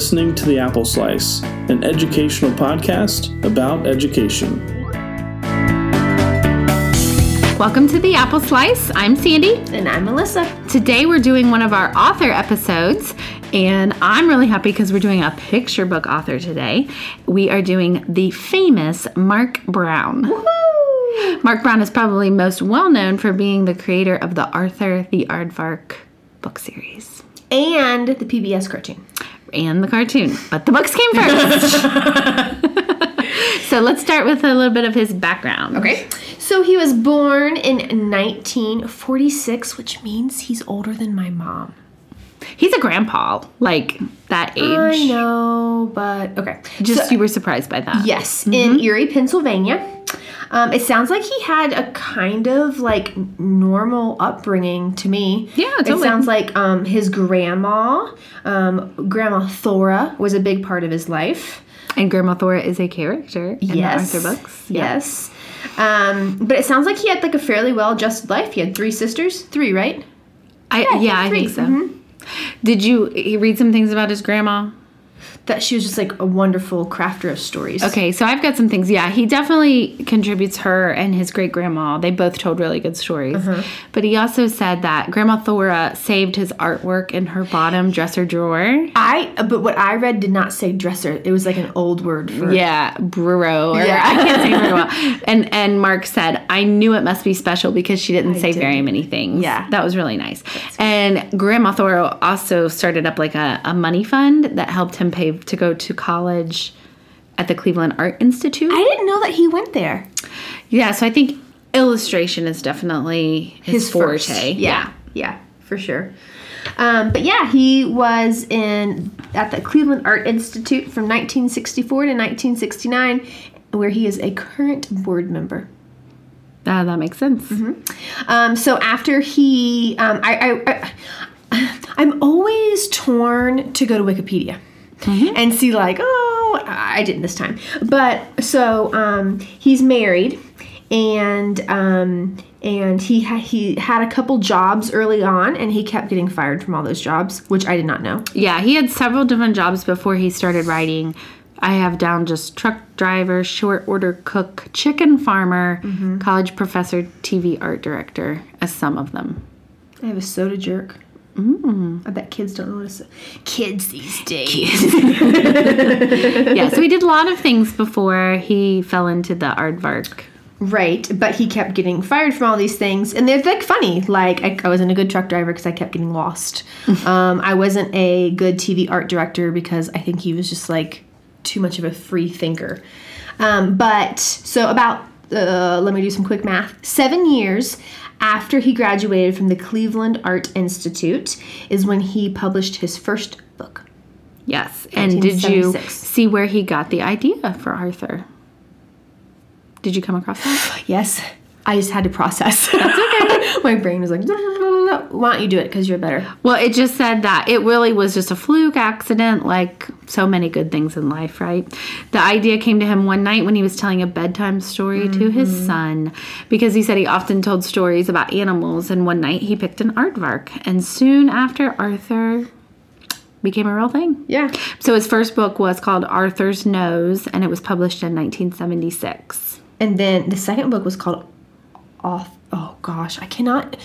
listening to The Apple Slice, an educational podcast about education. Welcome to the Apple Slice. I'm Sandy. And I'm Melissa. Today we're doing one of our author episodes, and I'm really happy because we're doing a picture book author today. We are doing the famous Marc Brown. Woo! Marc Brown is probably most well known for being the creator of the Arthur the Aardvark book series And the PBS cartoon. And the cartoon, but the books came first. so let's start with a little bit of his background. Okay. So he was born in 1946, which means he's older than my mom. He's a grandpa, like that age. I know, but okay. Just So- you were surprised by that. yes, in mm-hmm. Erie, Pennsylvania. Um, it sounds like he had a kind of like normal upbringing to me. Yeah, totally. It sounds like um, his grandma, um, Grandma Thora, was a big part of his life. And Grandma Thora is a character in yes. the Arthur books. Yeah. Yes. Um, but it sounds like he had like a fairly well adjusted life. He had three sisters. Three, right? I, yeah, I think so. Mm-hmm. Did you he read some things about his grandma? That she was just like a wonderful crafter of stories. Okay, so I've got some things. Yeah, he definitely contributes her and his great grandma. They both told really good stories. Uh-huh. But he also said that Grandma Thora saved his artwork in her bottom dresser drawer. I, but what I read did not say dresser. It was like an old word for. Yeah. Or, Yeah. I can't say it very well. And and Marc said, I knew it must be special because she didn't say did. very many things. Yeah. That was really nice. And Grandma Thora also started up like a, a money fund that helped him pay to go to college at the Cleveland Art Institute. I didn't know that he went there. yeah, so I think illustration is definitely his, forte. first. Yeah, yeah, for sure. Um, but yeah, he was in at the Cleveland Art Institute from 1964 to 1969, where he is a current board member. Ah, that makes sense. Mm-hmm. Um, so after he, um, I, I, I, I'm always torn to go to Wikipedia and see like, oh, I didn't this time. But so um, he's married, and um, and he ha- he had a couple jobs early on, and he kept getting fired from all those jobs, which I did not know. Yeah, he had several different jobs before he started writing. I have down just truck driver, short order cook, chicken farmer, college professor, TV art director as some of them. I have a soda jerk. I bet kids don't notice it. Kids these days. yeah, so he did a lot of things before he fell into the aardvark. Right, but he kept getting fired from all these things, and they're like funny. Like I, I wasn't a good truck driver because I kept getting lost. um, I wasn't a good TV art director because I think he was just like too much of a free thinker. Um, but so about uh, let me do some quick math. Seven years after he graduated from the Cleveland Art Institute is when he published his first book. Yes, and did you see where he got the idea for Arthur? Did you come across that? Yes, I just had to process. That's okay. My brain was like, why don't you do it because you're better. Well, it just said that it really was just a fluke accident, like so many good things in life, right? The idea came to him one night when he was telling a bedtime story to his mm-hmm. son because he said he often told stories about animals, and one night he picked an aardvark, and soon after, Arthur became a real thing. Yeah. So his first book was called Arthur's Nose, and it was published in 1976. And then the second book was called Off. Oh gosh, I cannot.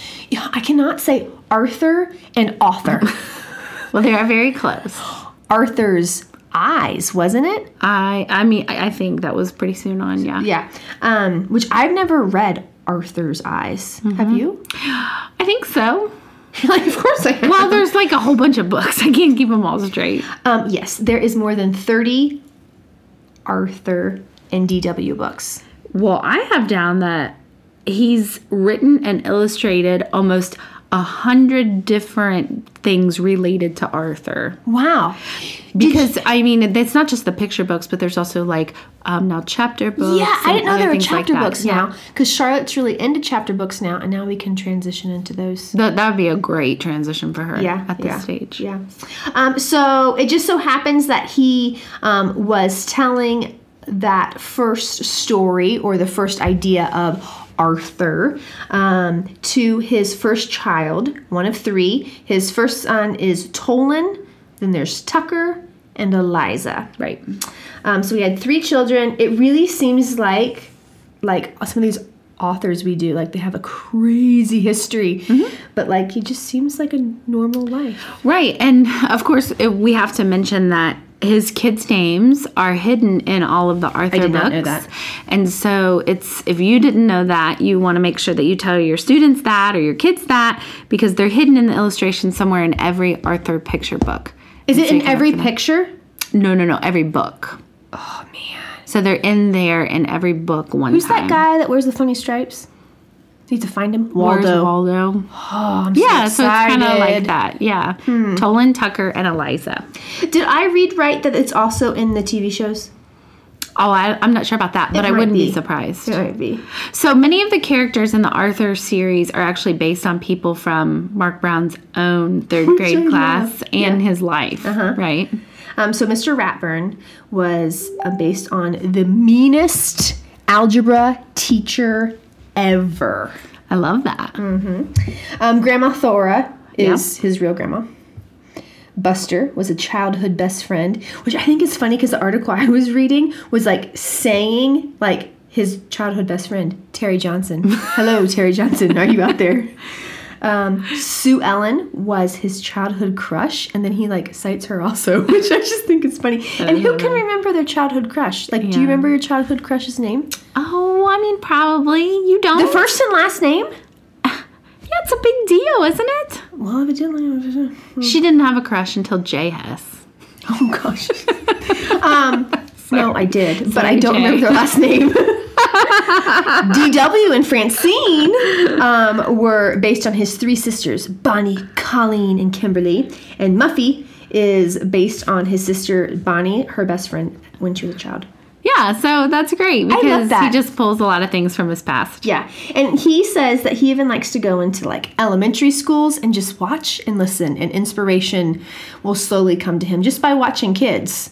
I cannot say Arthur and author. Well, they are very close. Arthur's eyes, wasn't it? I, I mean, I I think that was pretty soon on, yeah. Yeah. Um, which I've never read Arthur's eyes. Have you? I think so. like, of course I have. Well, there's like a whole bunch of books. I can't keep them all straight. Um, yes, there is more than thirty Arthur and DW books. Well, I have down that he's written and illustrated almost a hundred different things related to Arthur. Wow. Because I mean, it's not just the picture books, but there's also like um, now chapter books. Yeah, I didn't know there were things like chapter books Yeah. now because Charlotte's really into chapter books now, and now we can transition into those. That that would be a great transition for her. Yeah, at this yeah, stage. Yeah. Um, so it just so happens that he um, was telling that first story or the first idea of Arthur um, to his first child, one of three. His first son is Tolon, then there's Tucker, and Eliza. Right. Um, so we had three children. It really seems like like some of these authors we do like they have a crazy history, but like he just seems like a normal life. Right. And of course, we have to mention that his kids' names are hidden in all of the Arthur did books. not know that. And so it's if you didn't know that, you want to make sure that you tell your students that or your kids that because they're hidden in the illustration somewhere in every Arthur picture book. Is And it so in every look for them. picture? No, no, no, every book. Oh man. So they're in there in every book one Who's time. that guy that wears the funny stripes? Need to find him. Where's Waldo. Waldo. Oh, Yeah, so so it's kind of like. Hmm. that. Yeah. Tolon, Tucker, and Eliza. Did I read right that it's also in the TV shows? Oh, I, I'm not sure about that, but It I wouldn't be, be. surprised. It might be. So many of the characters in the Arthur series are actually based on people from Marc Brown's own third grade class and his life, Uh-huh. right? Um, so Mr. Ratburn was uh, based on the meanest algebra teacher ever. I love that. Mm-hmm. Um, grandma Thora is his real grandma. Buster was a childhood best friend, which I think is funny because the article I was reading was like saying like his childhood best friend Terry Johnson. Hello, Terry Johnson, are you out there? Um, Sue Ellen was his childhood crush, and then he like cites her also, which I just think is funny. And who can remember their childhood crush? Like, do you remember your childhood crush's name? Oh, I mean, probably you don't. The first and last name? yeah, it's a big deal, isn't it? Well, evidently. She didn't have a crush until Jay Hess. Oh gosh. um, no, I did, but I don't Jay. remember their last name. DW and Francine um, were based on his three sisters, Bonnie, Colleen, and Kimberly. And Muffy is based on his sister Bonnie, her best friend when she was a child. Yeah, so that's great because that. he just pulls a lot of things from his past. Yeah, and he says that he even likes to go into like elementary schools and just watch and listen, and inspiration will slowly come to him just by watching kids.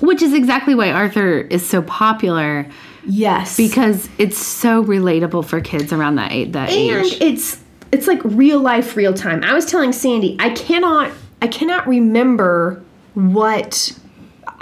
Which is exactly why Arthur is so popular Yes, because it's so relatable for kids around that age. That and age. it's it's like real life real time i was telling sandy i cannot i cannot remember what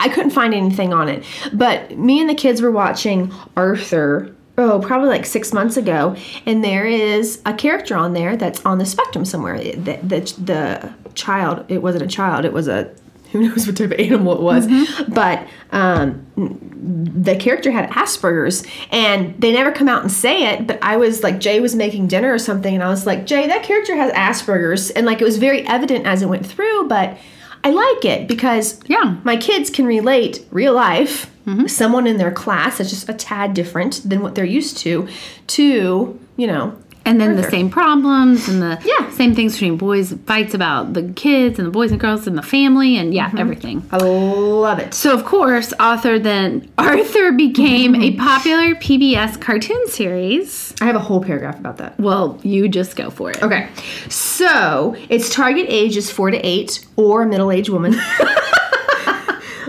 i couldn't find anything on it. But me and the kids were watching arthur oh probably like six months ago and there is a character on there that's on the spectrum somewhere. The, the, the child it wasn't a child it was a who knows what type of animal it was. But um, the character had Asperger's and they never come out and say it, but I was like, Jay was making dinner or something, and I was like, Jay, that character has Asperger's. And like, it was very evident as it went through, but I like it because Yeah. my kids can relate real life, mm-hmm. someone in their class that's just a tad different than what they're used to, to, you know, and then the same problems and the Yeah. same things between boys, fights about the kids and the boys and girls and the family and Mm-hmm. yeah, everything. I love it. So of course, Arthur then Arthur became a popular PBS cartoon series. I have a whole paragraph about that. Well, you just go for it. Okay, so its target age is four to eight or a middle aged woman.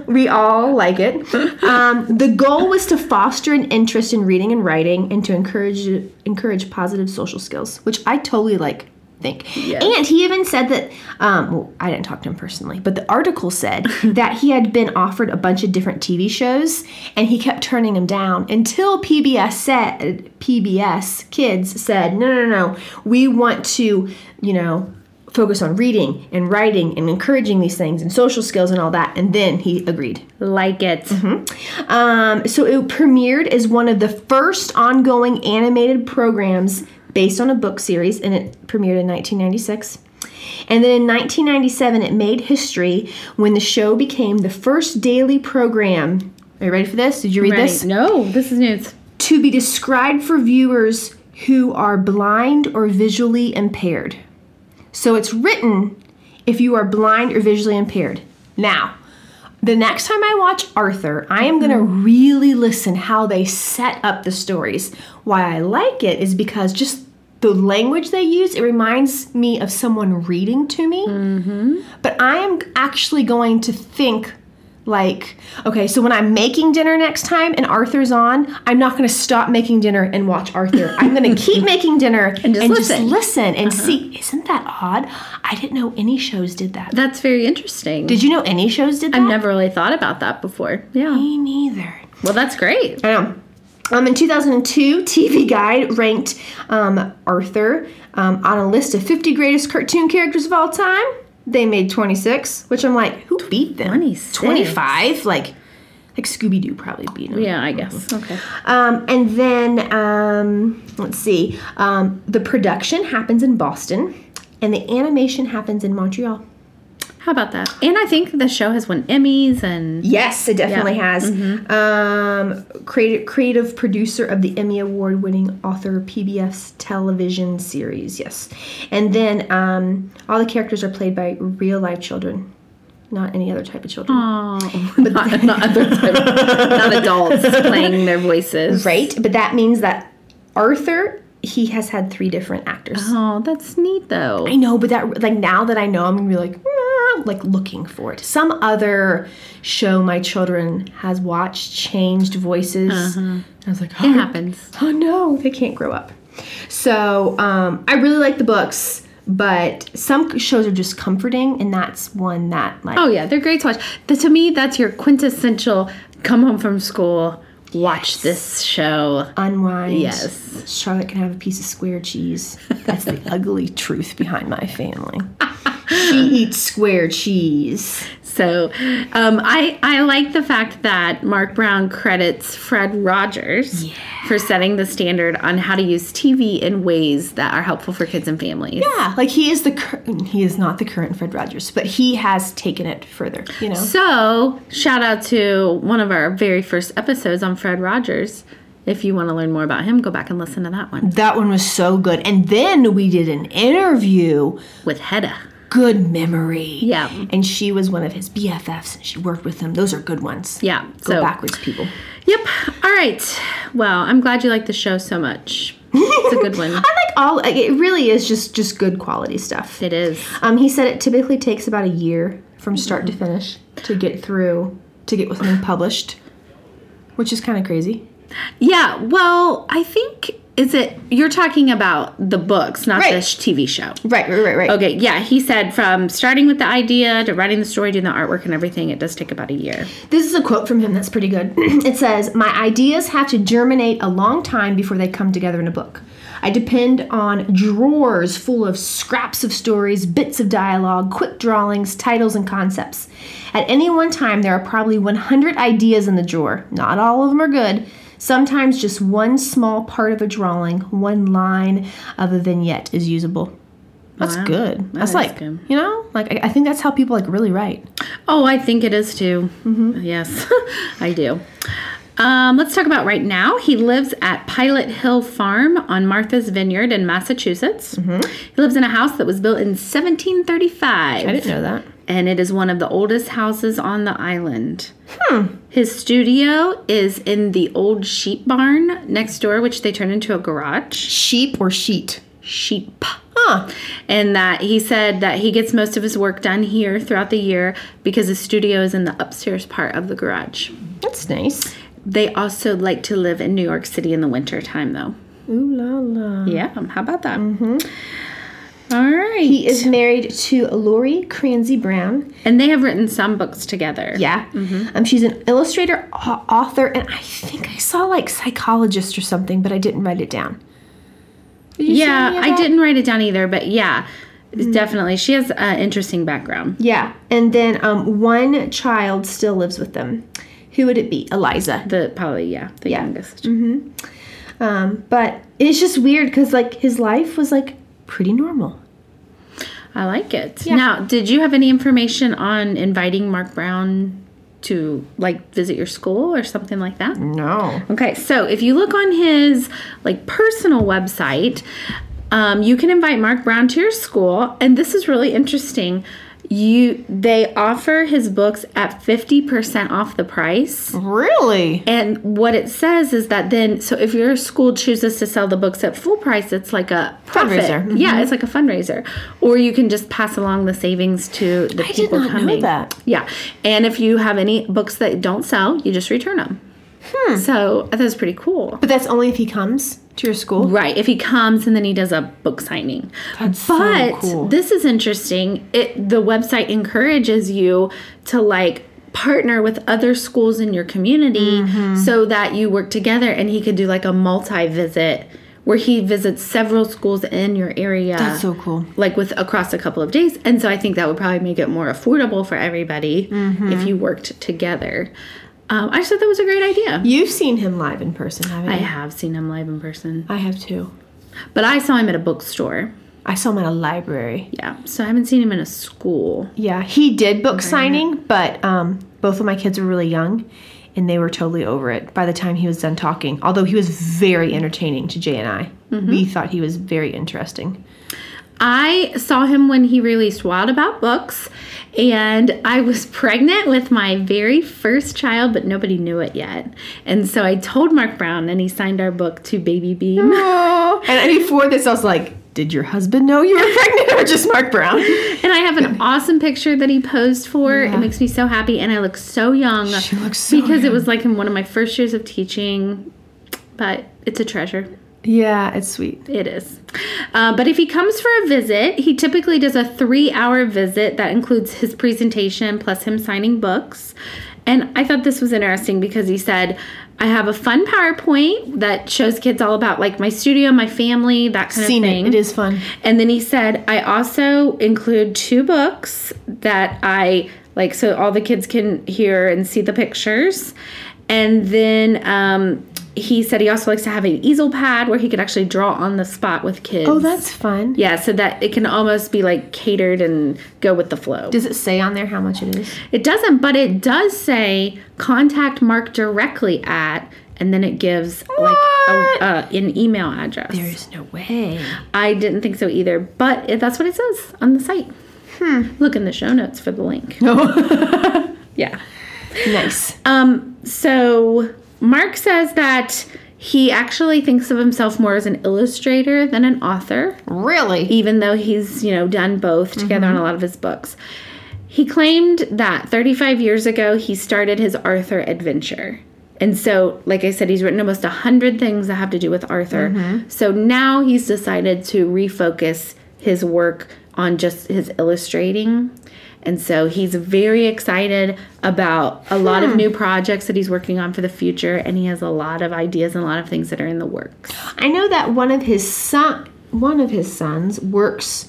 we all like it. Um, the goal was to foster an interest in reading and writing and to encourage encourage positive social skills, which I totally like. Think. And he even said that. Um, well, I didn't talk to him personally, but the article said that he had been offered a bunch of different TV shows, and he kept turning them down until PBS said PBS Kids said, no, no, no, we want to, you know, focus on reading and writing and encouraging these things and social skills and all that. And then he agreed. Like it. Um, so it premiered as one of the first ongoing animated programs based on a book series, and it premiered in 1996. And then in 1997, it made history when the show became the first daily program. Are you ready for this? Did you read Ready? this? No, this is news. To be described for viewers who are blind or visually impaired. So it's written if you are blind or visually impaired. Now, the next time I watch Arthur, I am going to mm-hmm. really listen how they set up the stories. Why I like it is because just the language they use, it reminds me of someone reading to me. Mm-hmm. But I am actually going to think Like, okay, so when I'm making dinner next time and Arthur's on, I'm not going to stop making dinner and watch Arthur. I'm going to keep making dinner and just listen. listen and see. Isn't that odd? I didn't know any shows did that. That's very interesting. Did you know any shows did that? I've never really thought about that before. Yeah. Me neither. Well, that's great. I know. Um, in 2002, TV Guide ranked um, Arthur um, on a list of 50 greatest cartoon characters of all time. They made 26, which I'm like, who beat them? 26? 25? Like, like Scooby Doo probably beat them. Yeah, I guess. Okay. Um, and then um, let's see. Um, the production happens in Boston, and the animation happens in Montreal. How about that? And I think the show has won Emmys and Yes, it definitely has. Um, creative creative producer of the Emmy Award winning Arthur PBS television series. Yes, and then um, all the characters are played by real life children, not any other type of children. oh, not, not, other, not adults playing their voices. Right, but that means that Arthur he has had three different actors. Oh, that's neat though. I know, but that like now that I know, I'm gonna be like, Like looking for it. Some other show my children has watched changed voices. I was like, oh, It happens. oh no, they can't grow up. So um, I really like the books, but some shows are just comforting, and that's one that like Oh yeah, they're great to watch. The, to me, that's your quintessential come home from school, watch this show. unwind. Yes. Charlotte can have a piece of square cheese. That's the ugly truth behind my family. She eats square cheese. So, um, I I like the fact that Marc Brown credits Fred Rogers for setting the standard on how to use TV in ways that are helpful for kids and families. Yeah, like he is the cur- he is not the current Fred Rogers, but he has taken it further. You know, So, shout out to one of our very first episodes on Fred Rogers. If you want to learn more about him, go back and listen to that one that one was so good. And then we did an interview. with Hedda. Good memory. Yeah. and she was one of his BFFs, and she worked with him. Those are good ones. Yeah. Go so backwards, people. Yep. All right. Well, I'm glad you like the show so much. It's a good one. I like all. It really is just just good quality stuff. It is. Um, he said it typically takes about a year from start to finish to get through to get something published, which is kind of crazy. Yeah. Well, I think is it you're talking about the books, not Right. this TV show. Right, right, right, right. Okay, yeah, he said from starting with the idea to writing the story, doing the artwork and everything, it does take about a year. This is a quote from him that's pretty good. it says, My ideas have to germinate a long time before they come together in a book. I depend on drawers full of scraps of stories, bits of dialogue, quick drawings, titles, and concepts. At any one time, there are probably 100 ideas in the drawer. Not all of them are good. Sometimes just one small part of a drawing, one line of a vignette is usable. That's Wow. good. That's is like, good. you know, like I, I think that's how people like really write. Oh, I think it is too. Yes, I do. Um, let's talk about right now. He lives at Pilot Hill Farm on Martha's Vineyard in Massachusetts. He lives in a house that was built in 1735. I didn't know that. And it is one of the oldest houses on the island. His studio is in the old sheep barn next door, which they turned into a garage. Sheep or sheet? Sheep. Huh. And that he said that he gets most of his work done here throughout the year because his studio is in the upstairs part of the garage. That's nice. They also like to live in New York City in the winter time, though. Ooh la la. Yeah, how about that? Mm-hmm. All right. He is married to Laurie Krasny Brown. and they have written some books together. Yeah. Um, she's an illustrator, author, and I think I saw like psychologist or something, but I didn't write it down. Yeah, I didn't write it down either, but yeah, definitely. She has an interesting background. Yeah. And then um, one child still lives with them. Who would it be? Eliza. The probably yeah, the Yeah. youngest. Um, but it's just weird because like his life was like pretty normal. I like it. Now, did you have any information on inviting Marc Brown to like visit your school or something like that? No. Okay, so if you look on his like personal website, um, you can invite Marc Brown to your school, and this is really interesting. You they offer his books at 50% off the price. Really? And what it says is that then, so if your school chooses to sell the books at full price, it's like a profit. Fundraiser. Mm-hmm. Yeah, it's like a fundraiser. Or you can just pass along the savings to the I did people not know that. Yeah. And if you have any books that don't sell, you just return them. Hmm. So I thought it was pretty cool. But that's only if he comes to your school. Right. If he comes and then he does a book signing. That's so but cool. this is interesting. It the website encourages you to like partner with other schools in your community Mm-hmm. so that you work together and he could do like a multi-visit where he visits several schools in your area. That's so cool. Like with across a couple of days. And so I think that would probably make it more affordable for everybody Mm-hmm. if you worked together. Um, I just thought that was a great idea. You've seen him live in person, haven't you? I have seen him live in person, I have too. but I saw him at a bookstore. I saw him at a library. Yeah, so I haven't seen him in a school. Yeah, he did book signing, but um, both of my kids were really young, and they were totally over it by the time he was done talking. Although he was very entertaining to Jay and I, we thought he was very interesting. I saw him when he released Wild About Books, and I was pregnant with my very first child, but nobody knew it yet. And so I told Marc Brown, and he signed our book to Baby Beam. and before this, I was like, "Did your husband know you were pregnant, or just Marc Brown?" And I have an awesome picture that he posed for. Yeah. It makes me so happy, and I look so young. She looks so because it was like in one of my first years of teaching, but it's a treasure. Yeah, it's sweet. It is. Uh, but if he comes for a visit, he typically does a three hour visit that includes his presentation plus him signing books. And I thought this was interesting because he said, I have a fun PowerPoint that shows kids all about like my studio, my family, that kind Seen of it. thing. It is fun. And then he said, I also include two books that I like so all the kids can hear and see the pictures. And then um, he said he also likes to have an easel pad where he could actually draw on the spot with kids. Oh, that's fun. yeah, so that it can almost be like catered and go with the flow. Does it say on there how much it is? It doesn't, but it does say contact Marc directly at, and then it gives like a, uh, an email address. There's no way. I didn't think so either, but it, that's what it says on the site. Hmm. Look in the show notes for the link. Yeah. nice. Um, so Marc says that he actually thinks of himself more as an illustrator than an author, Really? even though he's, you know, done both together on a mm-hmm. lot of his books. He claimed that 35 years ago he started his Arthur adventure. And so, like I said, he's written almost 100 things that have to do with Arthur. Mm-hmm. So now he's decided to refocus his work on just his illustrating. And so he's very excited about a lot of hmm. new projects that he's working on for the future. And he has a lot of ideas and a lot of things that are in the works. I know that one of his son, one of his sons, works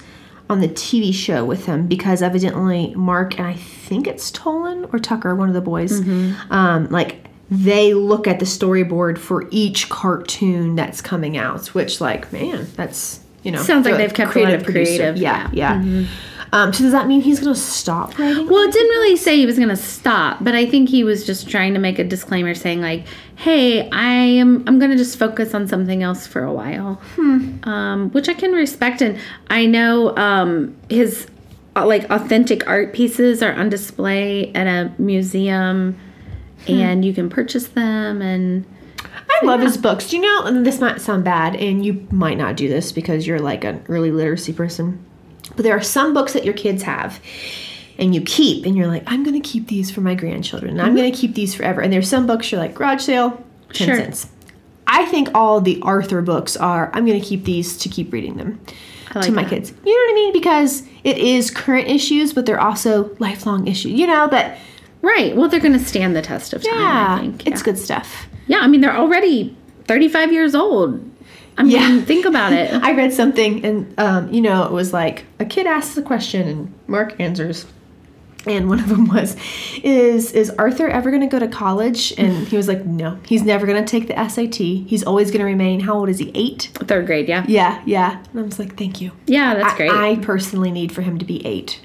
on the TV show with him because evidently Marc and I think it's Tolon or Tucker, one of the boys, mm-hmm. um, like they look at the storyboard for each cartoon that's coming out. Which, like, man, that's you know Sounds like they've kept a lot of creative, Yeah, yeah. Mm-hmm. Um, so does that mean he's gonna stop writing? Well, it didn't really say he was going to stop, but I think he was just trying to make a disclaimer saying like, "Hey, I am I'm going to just focus on something else for a while." Um, which I can respect and I know um, his uh, like authentic art pieces are on display at a museum and you can purchase them and I love his books. Do you know? And this might sound bad, and you might not do this because you're like an early literacy person. But there are some books that your kids have, and you keep, and you're like, I'm going to keep these for my grandchildren. And I'm mm-hmm. going to keep these forever. And there's some books you're like, garage sale, ten Sure. cents. I think all the Arthur books are. I'm going to keep these to keep reading them like to my that. kids. You know what I mean? Because it is current issues, but they're also lifelong issues. You know, but Right. Well, they're going to stand the test of time, yeah, I think. it's good stuff. Yeah, I mean, they're already 35 years old. I mean, Yeah. think about it. I read something, and um, you know, it was like a kid asks a question, and Marc answers. And one of them was, "Is is Arthur ever going to go to college?" And he was like, "No, he's never going to take the SAT. He's always going to remain. How old is he? Eight? Third grade, yeah. Yeah, yeah." And I was like, "Thank you. Yeah, that's I- great. I, personally need for him to be eight,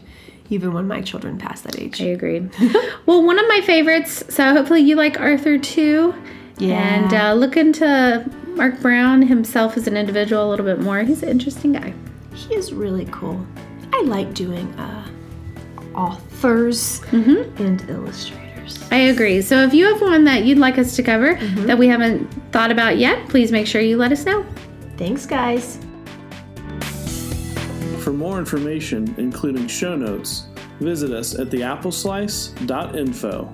even when my children pass that age." I agree. well, one of my favorites, so hopefully you like Arthur too. Yeah. And uh, look into Marc Brown himself as an individual a little bit more. He's an interesting guy. He is really cool. I like doing uh, authors and illustrators. I agree. So if you have one that you'd like us to cover that we haven't thought about yet, please make sure you let us know. Thanks, guys. For more information, including show notes, visit us at theappleslice.info.